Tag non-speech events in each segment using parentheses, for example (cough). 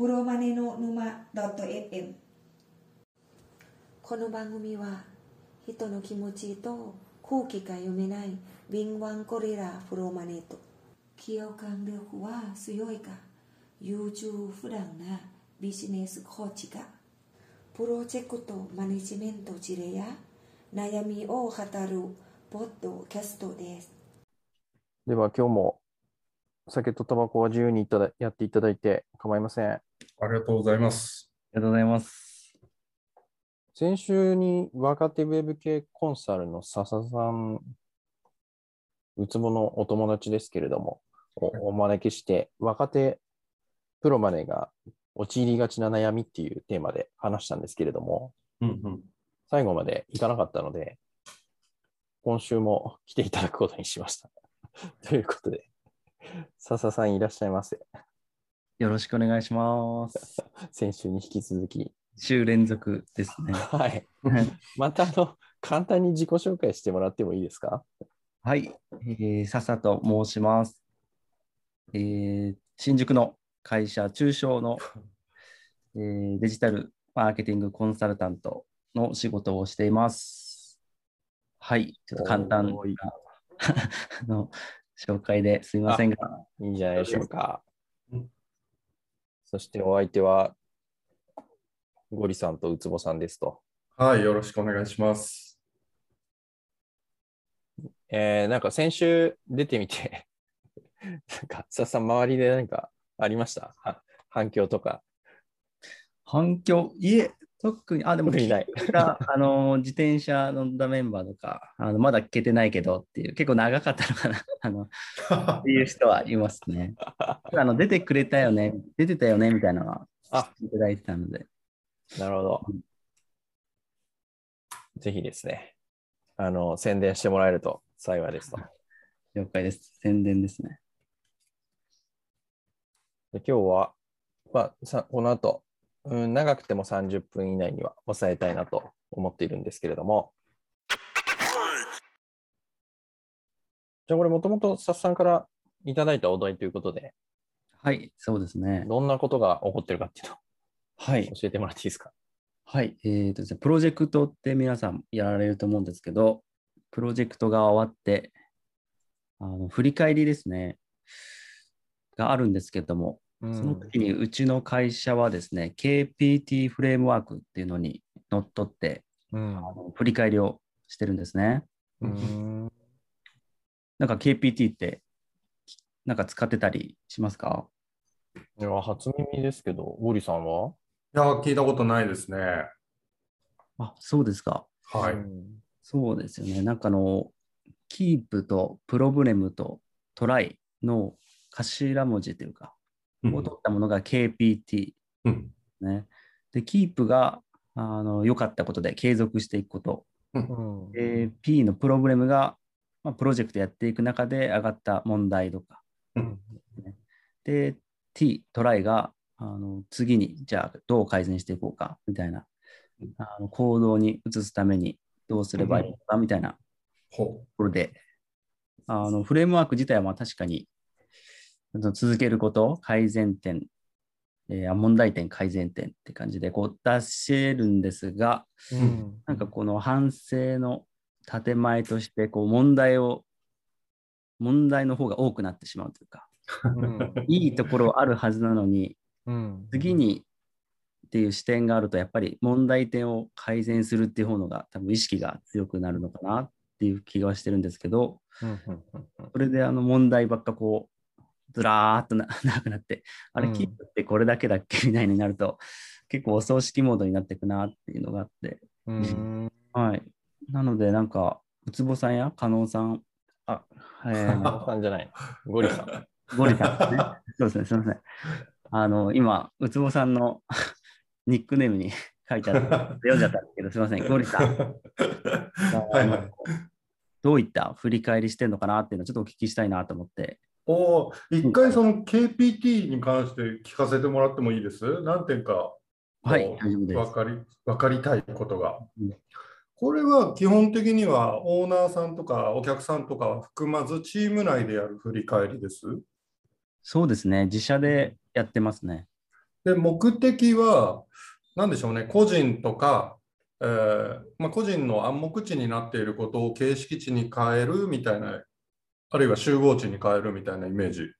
プロマネの沼 .fm この番組は人の気持ちと空気が読めない敏腕ゴリラプロマネと共感力は強いか？優柔不断なビジネスコーチがプロジェクトマネジメント事例や？悩みを語るポッドキャストです。では今日も酒とタバコは自由にいただやっていただいて構いません。ありがとうございます。ありがとうございます。先週に若手ウェブ系コンサルの笹さん、うつぼのお友達ですけれども、おお招きして若手プロマネが陥りがちな悩みっていうテーマで話したんですけれども、うんうん、最後までいかなかったので、今週も来ていただくことにしました。(laughs) ということで、笹さんいらっしゃいませ。よろしくお願いします。(laughs) 先週に引き続き。週連続ですね。(laughs) はい。またあの、簡単に自己紹介してもらってもいいですか？はい、えー、笹と申します。えー、新宿の会社、中小の、(laughs) えー、デジタルマーケティングコンサルタントの仕事をしています。はい、ちょっと簡単なの紹介ですみませんが、いいんじゃないでしょうかうん。そしてお相手は、ゴリさんとウツボさんですと。はい、よろしくお願いします。えー、なんか先週出てみて、(laughs) なんか、さっさん周りで何かありました？は反響とか。反響、いえ、特に、あ、でも、ない (laughs) あの自転車乗ったメンバーとか、あのまだ聞けてないけどっていう、結構長かったのかな (laughs) あのっていう人はいますね。(laughs) あの出てくれたよね、出てたよねみたいなのはあいただいてたので、なるほど。ぜひですね、あの、宣伝してもらえると幸いですと。了解です。宣伝ですね。で今日は、まあ、さこの後、うん、長くても30分以内には抑えたいなと思っているんですけれども、じゃあこれもともとさっさんからいただいたお題ということで、はい、そうですね。どんなことが起こってるかっていうのはい。を、教えてもらっていいですか？はい、えーとですね、プロジェクトって皆さんやられると思うんですけど、プロジェクトが終わって、あの振り返りですね、があるんですけども、うんその時にうちの会社はですね、KPT フレームワークっていうのにのっとって、うんあの振り返りをしてるんですね。うんなんか KPT って、なんか使ってたりしますか？いや初耳ですけど、ゴリさんは？いや、聞いたことないですね。あ、そうですか。はい。うんそうですよね。なんかあの、キープとプロブレムとトライの頭文字というか、うんを取ったものが KPT うん。ね。で、キープがあの良かったことで継続していくこと。うん。で P のプロブレムが、まあ、プロジェクトやっていく中で上がった問題とか。うん。で、T、トライがあの次にじゃあどう改善していこうかみたいな。あの行動に移すためにどうすればいいのかみたいな。ほところで、あのフレームワーク自体はまあ確かに続けること、改善点、えーあ問題点、改善点って感じでこう出せるんですが、うん。なんかこの反省の建前としてこう問題を、問題の方が多くなってしまうというか、うん。いいところあるはずなのに、うん。次にっていう視点があると、やっぱり問題点を改善するっていう方のが多分意識が強くなるのかなっていう気がしてるんですけど、それであの問題ばっかこう、ずらーっとな (laughs) なくなって、あれ、うんキープってこれだけだっけ？(laughs) みたいになると、結構お葬式モードになっていくなっていうのがあって、うんはい。なので、なんか、ウツボさんや加納さん、あ、えー、加納さんじゃない。ゴリさん。(laughs) ゴリさんですね。そうですね、すみません。あの、今、ウツボさんのニックネームに書いてある、読んじゃったんですけど、すみません、ゴリさん。はいはい。どういった振り返りしてるのかなっていうのをちょっとお聞きしたいなと思って。おお、一回その KPT に関して聞かせてもらってもいいです？何点かはい、こう大丈夫です。わかり、わかりたいことがうん。これは基本的にはオーナーさんとかお客さんとかは含まずチーム内でやる振り返りです？そうですね、自社でやってますね。で、目的は、なんでしょうね、個人とか、えーまあ、個人の暗黙地になっていることを形式地に変えるみたいな、あるいは集合地に変えるみたいなイメージ。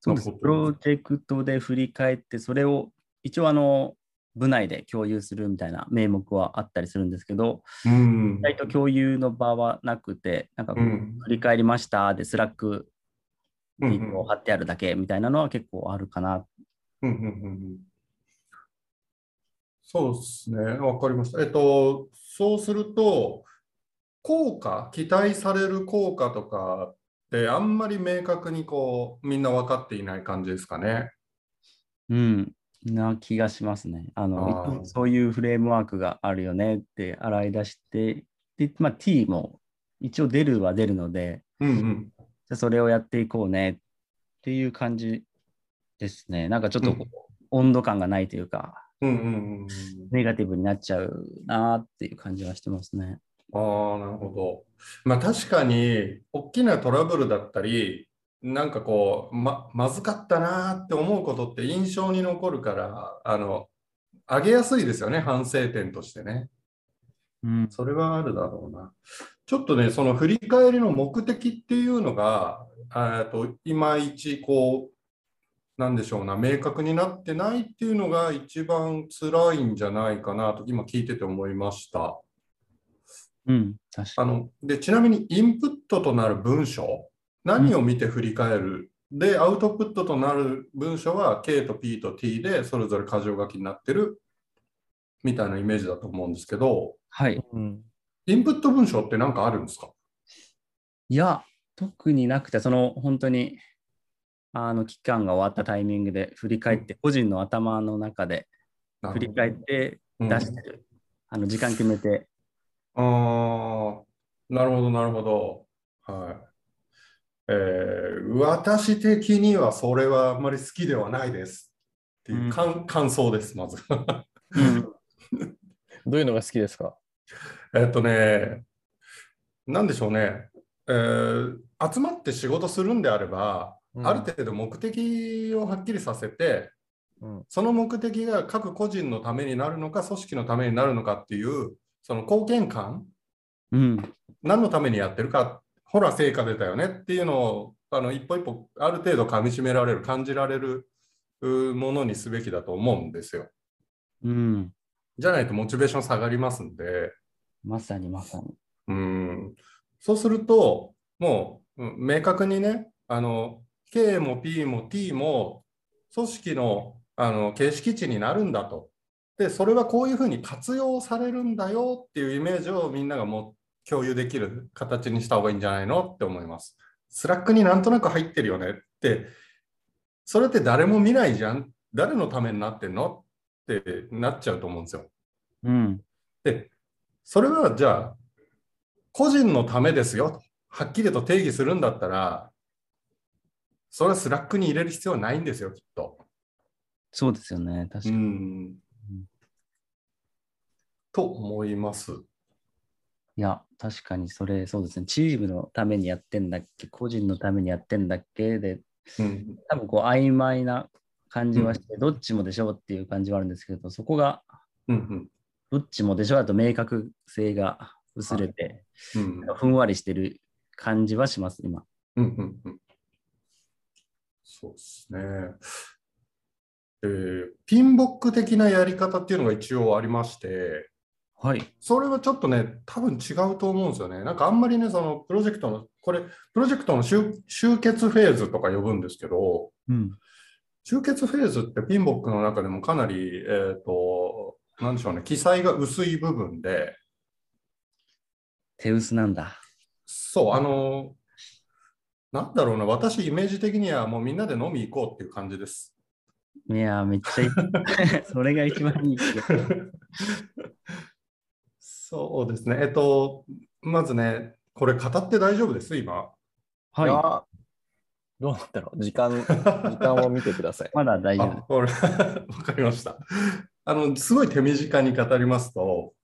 そうです。プロジェクトで振り返って、それを一応あの部内で共有するみたいな名目はあったりするんですけど、うん意。外と共有の場はなくて、なんか振り返りましたで、 Slack うんリンクを貼ってあるだけみたいなのは結構あるかな。うんうんうんうんそうですね、わかりました。えっと、そうすると、効果、期待される効果とかって、あんまり明確にこう、みんな分かっていない感じですかね。うん、な気がしますね。あのそういうフレームワークがあるよねって洗い出して、で、まあ、T も一応出るは出るので、うんうん。じゃあそれをやっていこうねっていう感じですね。なんかちょっとこう温度感がないというか、うんうんうんうん。ネガティブになっちゃうなっていう感じはしてますね。ああ、なるほど。まあ確かに、大きなトラブルだったり、なんかこう、ま、まずかったなーって思うことって印象に残るから、あの、上げやすいですよね、反省点としてね。うん、それはあるだろうな。ちょっとね、その振り返りの目的っていうのが、えっと、いまいちこう、なんでしょうな、明確になってないっていうのが一番辛いんじゃないかなと、今聞いてて思いました。うん、確かに。あのでちなみにインプットとなる文章、何を見て振り返る、で、アウトプットとなる文章は K と P と T でそれぞれ箇条書きになってるみたいなイメージだと思うんですけど、はい。うん。インプット文章って何かあるんですか？いや、特になくて、その本当に、あの期間が終わったタイミングで振り返って、個人の頭の中で振り返ってうん出してる。あの時間決めて、ああ、なるほど、なるほど。はい。えー私的にはそれはあんまり好きではないです。っていう感,、感想です、まず。うん、(laughs) どういうのが好きですか？えっとね、なんでしょうね、えー集まって仕事するんであれば、ある程度目的をはっきりさせて、うんその目的が各個人のためになるのか、組織のためになるのかっていう、その貢献感、うん、何のためにやってるか、ほら、成果出たよねっていうのを、あの一歩一歩、ある程度かみしめられる、感じられるうものにすべきだと思うんですよ。うん。じゃないとモチベーション下がりますんで。まさにまさに。うんそうすると、もう、うん明確にね、あの、K も P も T も組織のあの形式知になるんだと。で、それはこういうふうに活用されるんだよっていうイメージをみんながもう共有できる形にした方がいいんじゃないのって思います。 Slack になんとなく入ってるよねって、それって誰も見ないじゃん。誰のためになってんのってなっちゃうと思うんですよ。うん、で、それはじゃあ、個人のためですよと、はっきりと定義するんだったら、それは Slack に入れる必要はないんですよ、きっと。そうですよね。確かに。ん。と思います。いや、確かにそれ、そうですね。チームのためにやってんだっけ、個人のためにやってんだっけで、うん。多分こう曖昧な感じはして、どっちもでしょうっていう感じはあるんですけど、そこがうん。どっちもでしょだと明確性が薄れて、うん。ふんわりしてる感じはします、今。うん。うん。うん。そうですね。えーピンボック的なやり方っていうのが一応ありまして、はい。それはちょっとね、多分違うと思うんですよね。なんかあんまりね、そのプロジェクトの、これ、プロジェクトの終終結フェーズとか呼ぶんですけど、うん。終結フェーズってピンボックの中でもかなり、えっ、と、なんでしょうね、記載が薄い部分で、手薄なんだ。そう、あの、なんだろうな、私、イメージ的にはもうみんなで飲み行こうっていう感じです。いやー、めっちゃいい。(laughs) それが一番いい。(laughs) そうですね、えっと、まずね、これ語って大丈夫です、今。はい。どうなんだろう時間、(laughs) 時間を見てください。まだ大丈あ、夫。これ、(laughs) わかりました。あの、すごい手短に語りますと、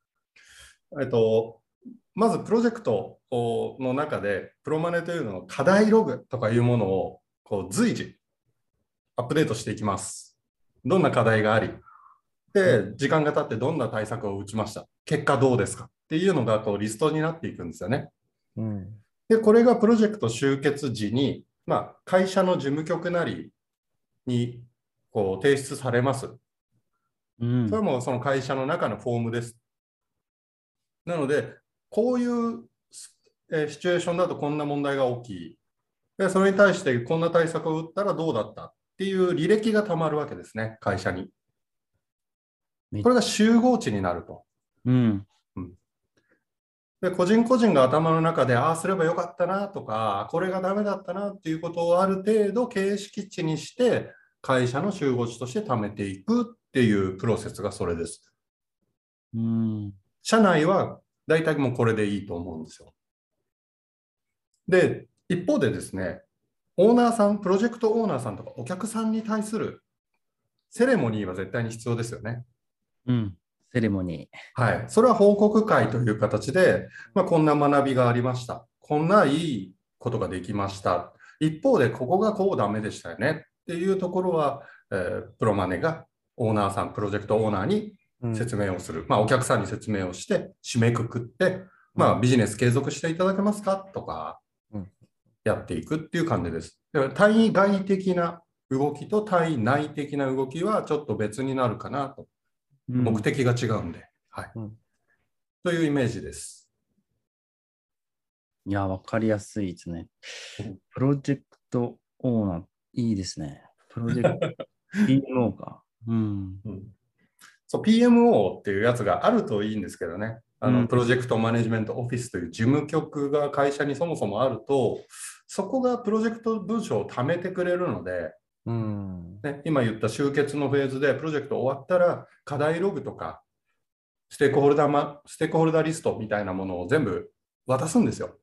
えっと、まずプロジェクトの中で、プロマネというのの課題ログとかいうものをこう随時アップデートしていきます。どんな課題があり、で、時間が経ってどんな対策を打ちました？結果どうですか？っていうのがこうリストになっていくんですよね。うん。で、これがプロジェクト終結時に、まあ、会社の事務局なりにこう提出されます。うんそれはもうその会社の中のフォームです。なので、こういうえーシチュエーションだとこんな問題が起き、でそれに対してこんな対策を打ったらどうだった？っていう履歴がたまるわけですね、会社に。これが集合値になると。うん。で個人個人が頭の中でああすればよかったなとかこれがダメだったなっていうことをある程度形式値にして会社の集合値として貯めていくっていうプロセスがそれです。うん。社内は大体もうこれでいいと思うんですよ。で、一方でですね、オーナーさん、プロジェクトオーナーさんとかお客さんに対するセレモニーは絶対に必要ですよね。うん。セレモニはい。それは報告会という形で、まあ、こんな学びがありました。こんないいことができました。一方で、ここがこうダメでしたよねっていうところは、えープロマネがオーナーさん、プロジェクトオーナーにうん説明をする。まあ、お客さんに説明をして、締めくくって、まあ、ビジネス継続していただけますか？とかうん、やっていくっていう感じです。だから対外的な動きと対内的な動きはちょっと別になるかなと。目的が違うんで。はい。うんというイメージです。いや、わかりやすいですねうん。プロジェクトオーナー、いいですね。プロジェクト、(laughs) PMO か。うん。そう、PMO っていうやつがあるといいんですけどね。あの、うんプロジェクトマネジメントオフィスという事務局が会社にそもそもあると、そこがプロジェクト文書を貯めてくれるので、うん。ね、今言った集結のフェーズでプロジェクト終わったら課題ログとかステークホルダーマステークホルダーリストみたいなものを全部渡すんですよ。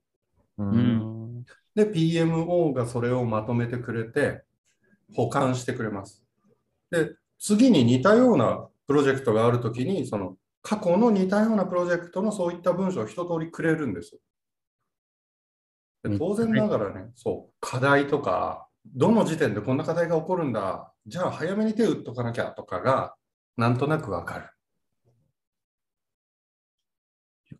うん。で、PMO がそれをまとめてくれて保管してくれます。で、次に似たようなプロジェクトがあるときに、その過去の似たようなプロジェクトのそういった文章を一通りくれるんですよ。で当然ながらね、そう、課題とか、どの時点でこんな課題が起こるんだ、じゃあ早めに手を打っとかなきゃとかが、なんとなくわかる。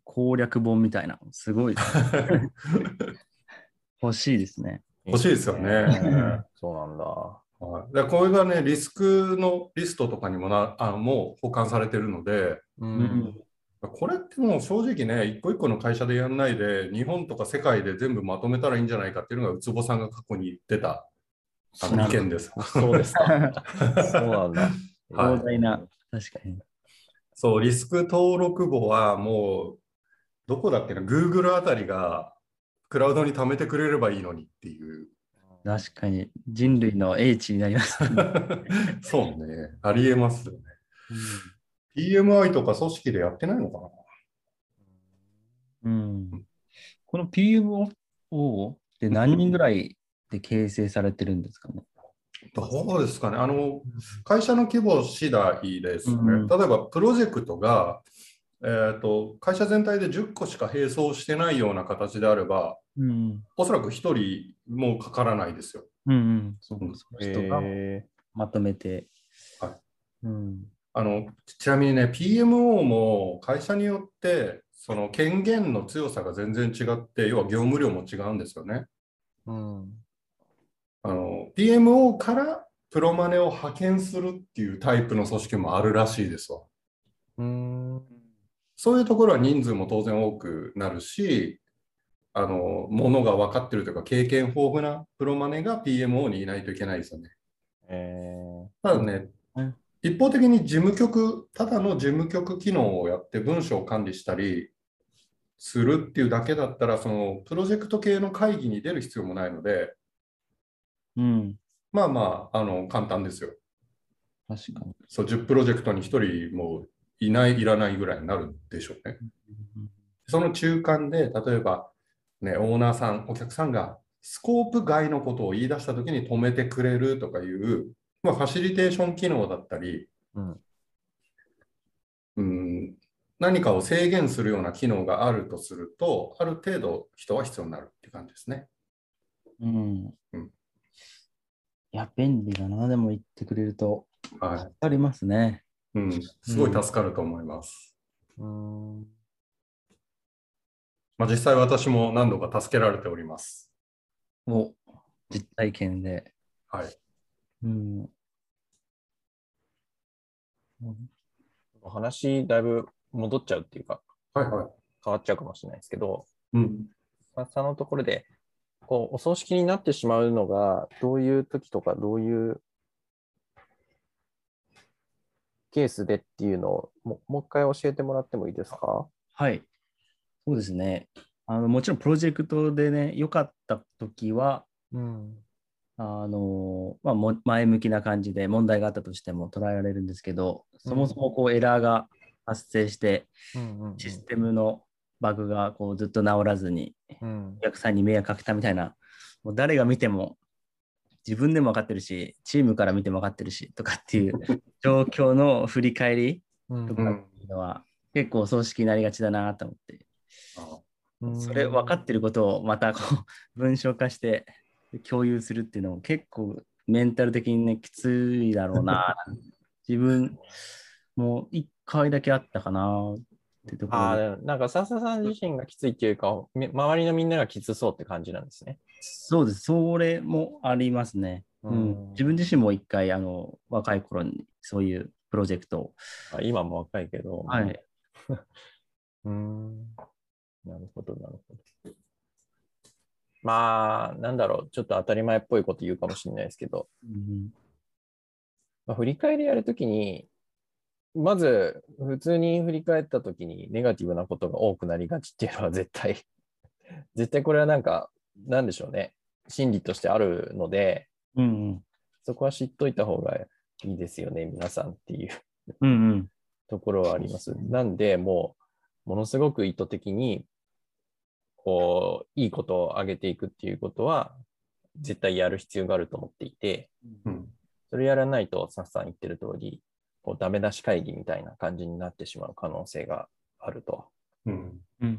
攻略本みたいな。すごいですね。(laughs) 欲しいですね。欲しいですよね。そうなんだ。はい、でこれがね、リスクのリストとかにもなあもう保管されてるので、ううん。これってもう正直ね、一個一個の会社でやんないで、日本とか世界で全部まとめたらいいんじゃないかっていうのが、ウツボさんが過去に言ってたあの意見です。そうですか。(laughs) そうなんだ。はい膨大な、確かに。そう、リスク登録簿はもう、どこだっけな、Google あたりがクラウドに貯めてくれればいいのにっていう。確かに人類の英知になります、ね。(laughs) そうね、ありえますよね。PMI とか組織でやってないのかな？うん、この PMO って何人ぐらいで形成されてるんですかね。どうですかね、あの会社の規模次第ですよね。うん例えば、プロジェクトが、えーと、会社全体で10個しか並走してないような形であれば、うん。おそらく1人もかからないですよ。うんうん。そううんその人がえまとめて。はいうん。あのちなみにね、PMO も会社によって、その権限の強さが全然違って、要は業務量も違うんですよね。ーうん。あの PMO からプロマネを派遣するっていうタイプの組織もあるらしいですわ。うん。そういうところは人数も当然多くなるし、あの、ものが分かってるというか、経験豊富なプロマネが PMO にいないといけないですよね。えただねうん、一方的に事務局、ただの事務局機能をやって文章を管理したりするっていうだけだったら、そのプロジェクト系の会議に出る必要もないので、うん。まあまあ、あの、簡単ですよ。確かに。そう、10プロジェクトに1人もいない、いらないぐらいになるでしょうね。その中間で、例えば、ね、オーナーさん、お客さんがスコープ外のことを言い出したときに止めてくれるとかいう、まあ、ファシリテーション機能だったり、うんうん、何かを制限するような機能があるとすると、ある程度人は必要になるっていう感じですね。うん。うんいや、便利だな。でも言ってくれると。はありますね。い。うん。すごい助かると思います。うん。まあ、実際私も何度か助けられております。お実体験で。はい。うん。話、だいぶ戻っちゃうっていうか、はいはい。変わっちゃうかもしれないですけど、うん。まあそのところで、こう、お葬式になってしまうのが、どういう時とか、どういうケースでっていうのを、ももう一回教えてもらってもいいですか？はい。そうですね。あのもちろんプロジェクトでね、良かった時は、うん。あのまあ、も前向きな感じで問題があったとしても捉えられるんですけど、そもそもこうエラーが発生して、システムのバグがこうずっと直らずに、うん。お客さんに迷惑かけたみたいな、もう誰が見ても自分でも分かってるし、チームから見ても分かってるしとかっていう (laughs) 状況の振り返りうん。とかっていうのは、結構お葬式になりがちだなと思って、うん。それ分かってることをまたこう (laughs) 文章化して共有するっていうのも結構メンタル的にね、きついだろうな。(laughs) 自分もう一回だけあったかなってところでああ、なんか笹さん自身がきついっていうか、み周りのみんながきつそうって感じなんですね。そうです。それもありますね。ううんん、自分自身も一回、あの、若い頃にそういうプロジェクトを、あ今も若いけど。はい。(laughs) うーん。なるほど、なるほど。まあ、なんだろう、ちょっと当たり前っぽいこと言うかもしれないですけど、うんまあ、振り返りやるときに、まず、普通に振り返ったときに、ネガティブなことが多くなりがちっていうのは絶対、(laughs) 絶対これはなんか、なんでしょうね。心理としてあるので、うんそこは知っといた方がいいですよね、皆さんっていううんうんところはあります。なんで、もう、ものすごく意図的に、こう、いいことを上げていくっていうことは、絶対やる必要があると思っていて、うん。それやらないと、さっさん言ってる通り、こうダメ出し会議みたいな感じになってしまう可能性があると。うん。うん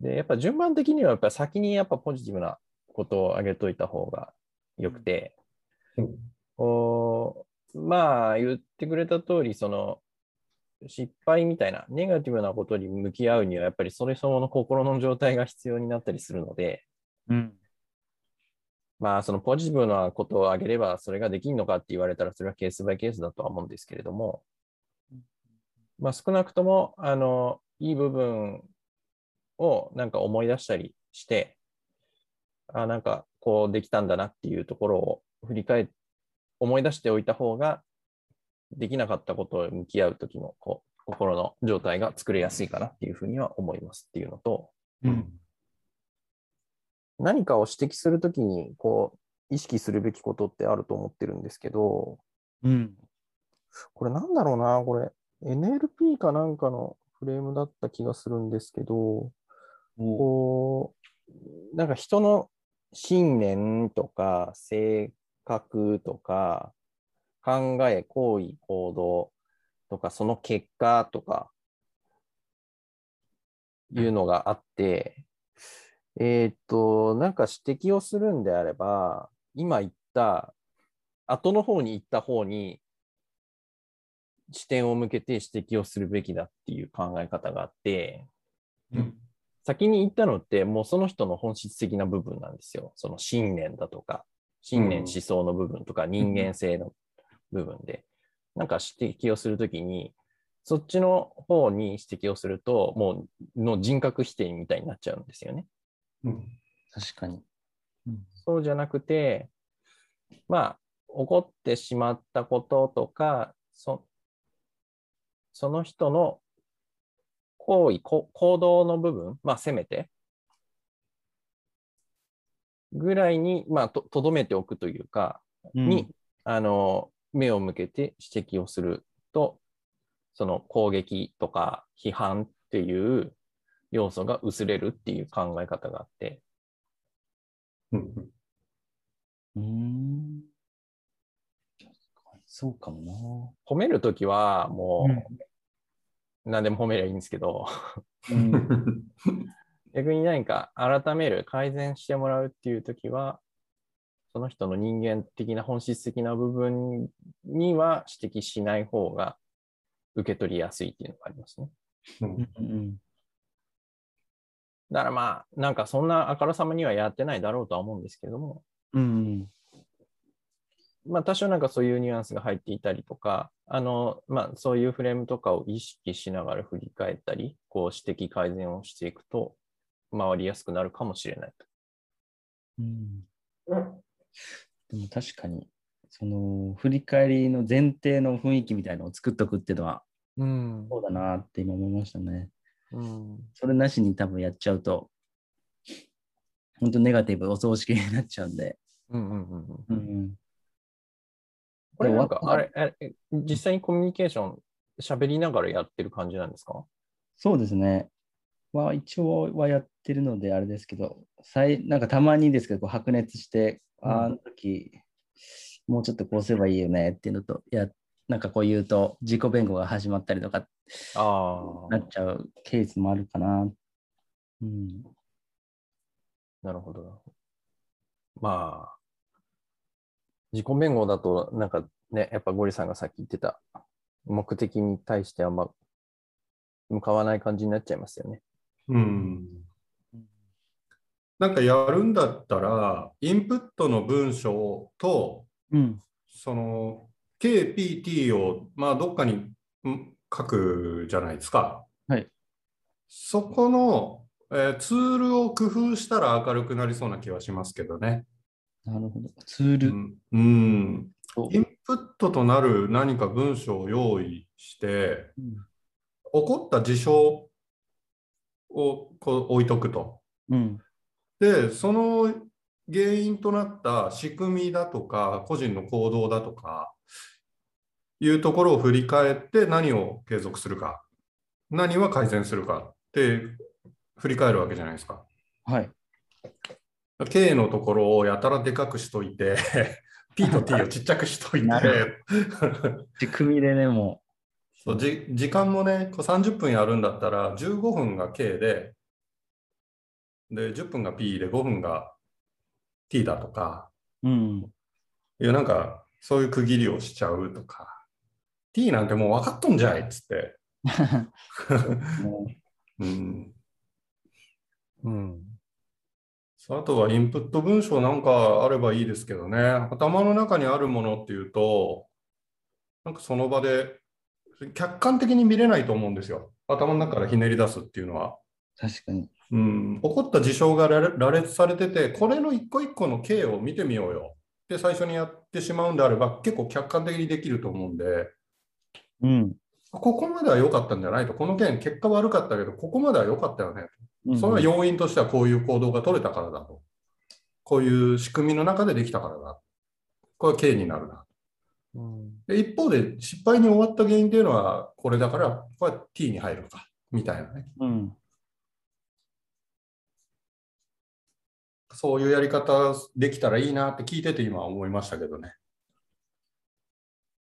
で、やっぱ順番的には、やっぱ先にやっぱポジティブなことを上げといた方が良くて、うんこうまあ、言ってくれた通り、その、失敗みたいな、ネガティブなことに向き合うには、やっぱりそれ相応の心の状態が必要になったりするので、うんまあ、そのポジティブなことを上げれば、それができるのかって言われたら、それはケースバイケースだとは思うんですけれども、まあ、少なくとも、あの、いい部分をなんか思い出したりして、あ、なんかこうできたんだなっていうところを振り返っ思い出しておいた方が、できなかったことを向き合うときのこう心の状態が作れやすいかなっていうふうには思いますっていうのと、うん。何かを指摘するときに、こう、意識するべきことってあると思ってるんですけど、うん。これなんだろうな、これ、NLP かなんかのフレームだった気がするんですけど、おこう、なんか人の信念とか性格とか考え、行為、行動とかその結果とかいうのがあって、えーっと、なんか指摘をするんであれば、今言った後の方に行った方に視点を向けて指摘をするべきだっていう考え方があって、うん。先に言ったのって、もうその人の本質的な部分なんですよ。その信念だとか、信念うん思想の部分とか、人間性の部分で、なんか指摘をするときに、そっちの方に指摘をすると、もうの人格否定みたいになっちゃうんですよね。うん。確かに。うんそうじゃなくて、まあ、起こってしまったこととか、そその人の行為、こ行動の部分、まあ、せめて、ぐらいに、まあ、ととどめておくというか、に、あの、目を向けて指摘をすると、その攻撃とか批判っていう要素が薄れるっていう考え方があって、うん。うん。そうかも褒めるときはもう、何でも褒めりゃいいんですけど、な。うん。(laughs) 逆に何か改める、改善してもらうっていうときは、その人の人間的な本質的な部分には指摘しない方が受け取りやすいっていうのがありますね。うんだからまあ、なんかそんなあからさまにはやってないだろうとは思うんですけども、うんまあ多少なんかそういうニュアンスが入っていたりとか、あの、まあそういうフレームとかを意識しながら振り返ったり、こう指摘改善をしていくと回りやすくなるかもしれないと。うんでも確かに、その振り返りの前提の雰囲気みたいなのを作っとくっていうのは、うん。そうだなって今思いましたね。うん。それなしに多分やっちゃうと、本当ネガティブ、お葬式になっちゃうんで。うんうんうんうん。うんこれなんか、あれ、あれ実際にコミュニケーション喋りながらやってる感じなんですか？そうですね。まあ一応はやってるのであれですけど、最なんかたまにですけど、こう白熱して、あの時、もうちょっとこうすればいいよねっていうのと、やなんかこう言うと、自己弁護が始まったりとかあなっちゃうケースもあるかな。うん。なるほど。まあ、自己弁護だと、なんかね、やっぱゴリさんがさっき言ってた目的に対してあんま向かわない感じになっちゃいますよね。うんなんかやるんだったら、インプットの文章と、うん。その KPT を、まあ、どっかにん書くじゃないですか。はい。そこの、えーツールを工夫したら明るくなりそうな気はしますけどね。なるほど。ツール。うん。うんとインプットとなる何か文章を用意して、うん起こった事象をこう置いとくと。うん。で、その原因となった仕組みだとか、個人の行動だとか、いうところを振り返って何を継続するか、何は改善するかって振り返るわけじゃないですか。はい。K のところをやたらでかくしといて、(laughs) P と T をちっちゃくしといてな、(laughs) 仕組みでね、もそうじ時間もね、こう30分やるんだったら、15分が K で、で、10分が P で5分が T だとか、う。うん。いや、なんか、そういう区切りをしちゃうとか、T なんてもう分かっとんじゃいっつって。も (laughs) うん。うん。あとはインプット文章なんかあればいいですけどね、頭の中にあるものっていうと、なんかその場で客観的に見れないと思うんですよ。頭の中からひねり出すっていうのは。う確かに。うん、起こった事象が羅羅列されてて、これの一個一個の経を見てみようよ。で、最初にやってしまうんであれば、結構客観的にできると思うんで、うん。ここまでは良かったんじゃないと、この件、結果悪かったけど、ここまでは良かったよね。うんその要因としてはこういう行動が取れたからだと。こういう仕組みの中でできたからだ。これは K になるな。うん。で一方で失敗に終わった原因っていうのはこれだから、これは T に入るか。みたいなね。うん。そういうやり方できたらいいなって聞いてて今思いましたけどね。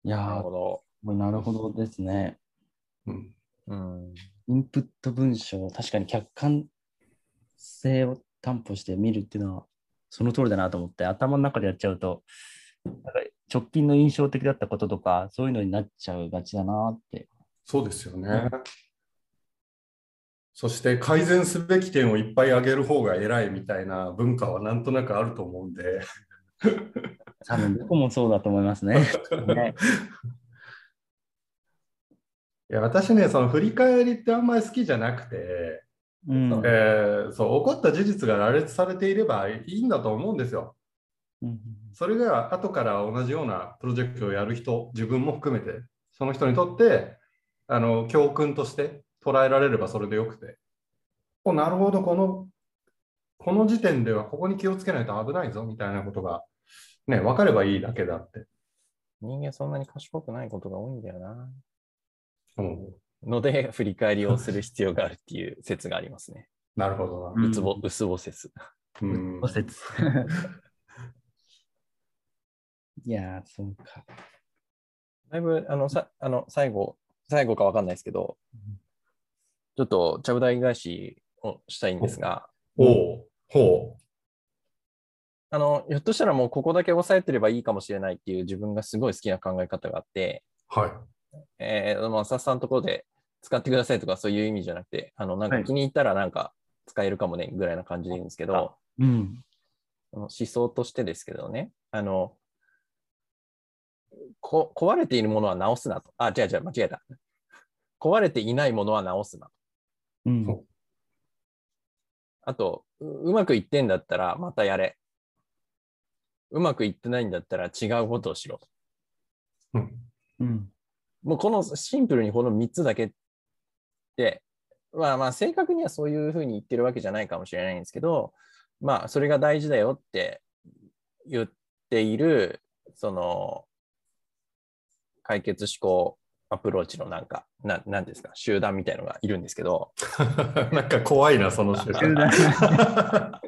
いやなるーほど。なるほどですね。うん。うん。インプット文章、確かに客観性を担保して見るっていうのは、その通りだなと思って、頭の中でやっちゃうと、なんか直近の印象的だったこととか、そういうのになっちゃうがちだなって。そうですよね。そして改善すべき点をいっぱい挙げる方が偉いみたいな文化はなんとなくあると思うんで。多分どこもそうだと思いますね。(laughs) ねいや私ね、その振り返りってあんまり好きじゃなくて、うんえーそう起こった事実が羅列されていればいいんだと思うんですよ。うんそれが後から同じようなプロジェクトをやる人、自分も含めて、その人にとってあの教訓として捉えられればそれでよくて、おなるほどこの、この時点ではここに気をつけないと危ないぞみたいなことが、ね、分かればいいだけだって。人間そんなに賢くないことが多いんだよな。うんので、(laughs) 振り返りをする必要があるっていう説がありますね。なるほどな。うつぼ、うつぼ説。うん骨折 (laughs) いやー、そうか。だいぶ、あの、さあの最後、最後かわかんないですけど、ちょっと、ちゃぶ台返しをしたいんですが、ほう、ほあの、ひょっとしたらもうここだけ押さえてればいいかもしれないっていう自分がすごい好きな考え方があって、はい。えー、まあ、さっさんのところで使ってくださいとかそういう意味じゃなくて、あの、なんはいか気に入ったらなんか使えるかもねぐらいな感じでいいんですけど、うん。思想としてですけどね、あの、こ壊れているものは直すなと。あ、違う違う、間違えた。壊れていないものは直すな。うん。あと、ううまくいってんだったらまたやれ。うまくいってないんだったら違うことをしろ。うん。うん。もうこのシンプルにこの3つだけって、まあまあ正確にはそういうふうに言ってるわけじゃないかもしれないんですけど、まあそれが大事だよって言っている、その解決思考アプローチのなんか、ななんですか、集団みたいのがいるんですけど、(laughs) なんか怖いな、その集集団団。(laughs)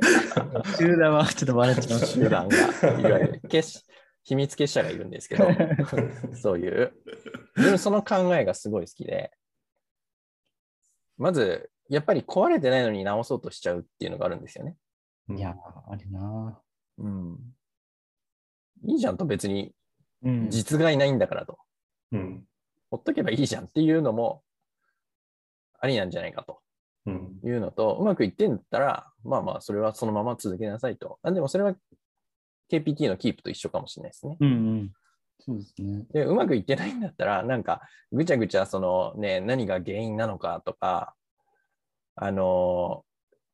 集団はちょっと笑っちゃいます。集団が、いわゆる結秘密結社がいるんですけど、(laughs) そういう。自分その考えがすごい好きで、まず、やっぱり壊れてないのに直そうとしちゃうっていうのがあるんですよね。いや、あれな。うん。いいじゃんと別にうん。実害ないんだからと。うん。ほっとけばいいじゃんっていうのもありなんじゃないかとうん。いうのと、うまくいってんだったら、まあまあ、それはそのまま続けなさいと。あでもそれは KPT のキープと一緒かもしれないですね。うんうん。そうですね。で、うまくいってないんだったら、なんか、ぐちゃぐちゃ、そのね、何が原因なのかとか、あの、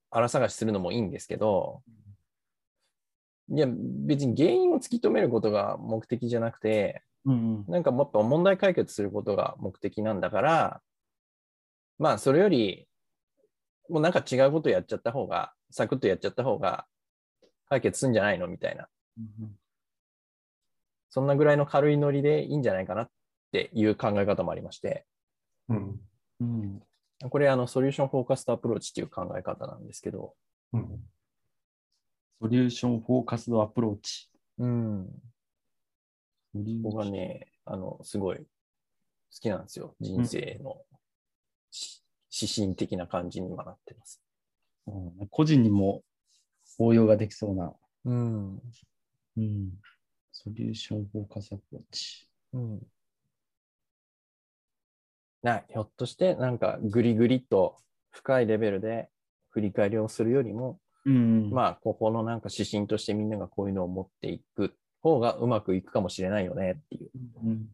荒探しするのもいいんですけど、いや、別に原因を突き止めることが目的じゃなくて、うんなんかもっと問題解決することが目的なんだから、まあ、それより、もうなんか違うことやっちゃった方が、サクッとやっちゃった方が解決するんじゃないの？みたいな。うん。そんなぐらいの軽いノリでいいんじゃないかなっていう考え方もありまして、うん。うん。これあの solution focused approach っていう考え方なんですけど、うん。 solution focused approach。うん、ソリューション僕はね、あの、すごい好きなんですよ。人生のし指針的な感じに今なってます。うん個人にも応用ができそうな。うん。うん。 solution focus approach。うん。な、ひょっとしてなんかグリグリと深いレベルで振り返りをするよりも、うん。まあ、ここのなんか指針としてみんながこういうのを持っていく方がうまくいくかもしれないよねっていう。うん。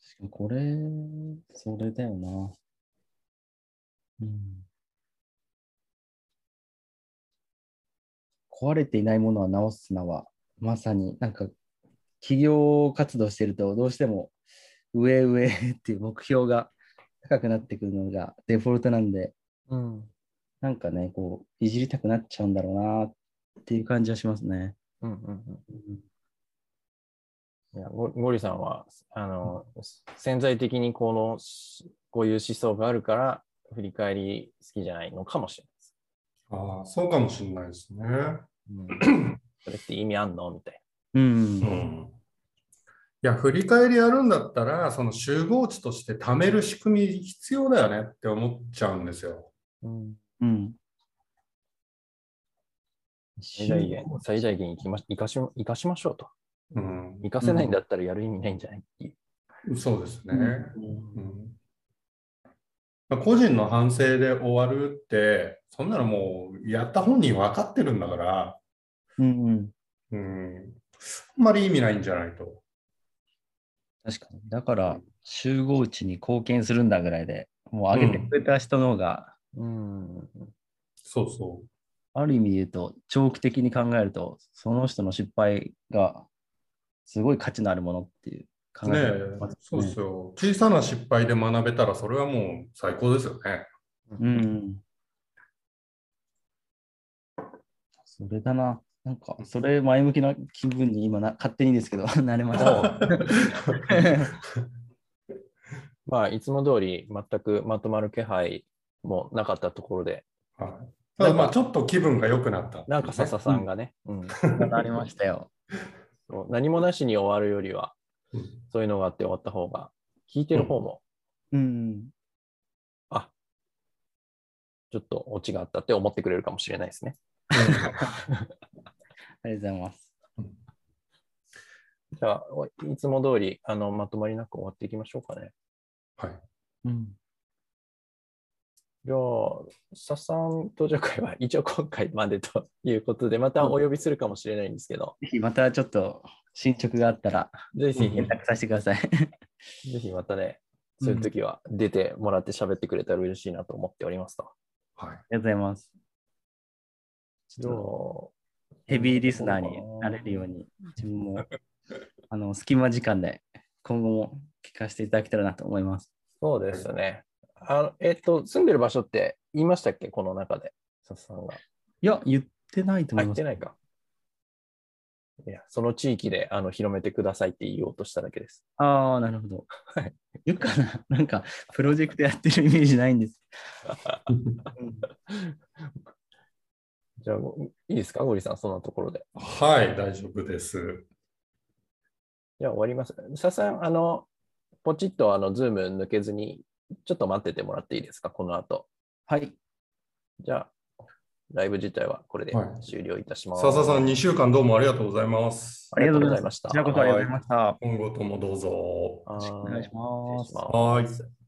確かにこれ、それだよな。うん。壊れていないものは直すなは、まさになんか企業活動してるとどうしても上上っていう目標が高くなってくるのがデフォルトなんで、うん。なんかね、こう、いじりたくなっちゃうんだろうなっていう感じはしますね。うんうんうんいやゴゴリさんは、あの、潜在的にこの、しこういう思想があるから、振り返り好きじゃないのかもしれああ、そうかもしれないですね。(clears throat) それって意味あんの？みたいうん。うん。いや、振り返りやるんだったら、その集合値として貯める仕組み必要だよねって思っちゃうんですよ。な。うん、うん。最大限、最大限生きま生かし生かしましょうと。うん。生かせないんだったらやる意味ないんじゃないっていう。そうですね。うんうんまあ個人の反省で終わるって、そんなのもうやった本人分かってるんだから、うんうん。うん、あんまり意味ないんじゃないと。確かに。だから、集合値に貢献するんだぐらいで、もう上げてくれた人の方が、うん。そうそある意味で言うと、長期的に考えると、その人の失敗がすごい価値のあるものっていう考う。ねええ方がありますそうですよ。小さな失敗で学べたら、それはもう最高ですよね。うん。それだな。なんか、それ前向きな気分に今な、勝手にですけど、(laughs) なれました。(laughs) まあ、いつも通り全くまとまる気配もなかったところで、はい。ただまあちょっと気分が良くなったね、なんか笹さんがね、うん。なりましたよ。そう何もなしに終わるよりは、うんそういうのがあって終わった方が、聞いてる方も、うん。あちょっとオチがあったって思ってくれるかもしれないですね。(laughs) ありがとうございます。じゃあ、おいつも通り、あの、まとまりなく終わっていきましょうかね。はい。うん。じゃあ、サさん登場会は一応今回までということで、またお呼びするかもしれないんですけど、ぜひまたちょっと進捗があったらぜひ、うん連絡させてください。(laughs) ぜひまたね、そういう時は出てもらって喋ってくれたら嬉しいなと思っておりますと。はい。ありがとうございます。じゃあヘビーリスナーになれるように、自分もあの隙間時間で今後も聞かせていただけたらなと思います。そうですね。あの、えっと、住んでる場所って言いましたっけ？この中で、サさんが。いや、言ってないと思あ、います。言ってないか。いや、その地域であの広めてくださいって言おうとしただけです。ああ、なるほど。はい。言うかな？なんか、プロジェクトやってるイメージないんです。(laughs) うんじゃあ、いいですか？ゴリさん、そんなところで。はい、大丈夫です。じゃあ終わります。サさん、あの、ポチッとあの、ズーム抜けずに、ちょっと待っててもらっていいですか？この後。はい。じゃあ、ライブ自体はこれではい終了いたします。笹さん、2週間どうもありがとうございます。ありがとうございまし。たたこちらこそありがとうございました。今後ともどうぞ。はーいお願いしますはいます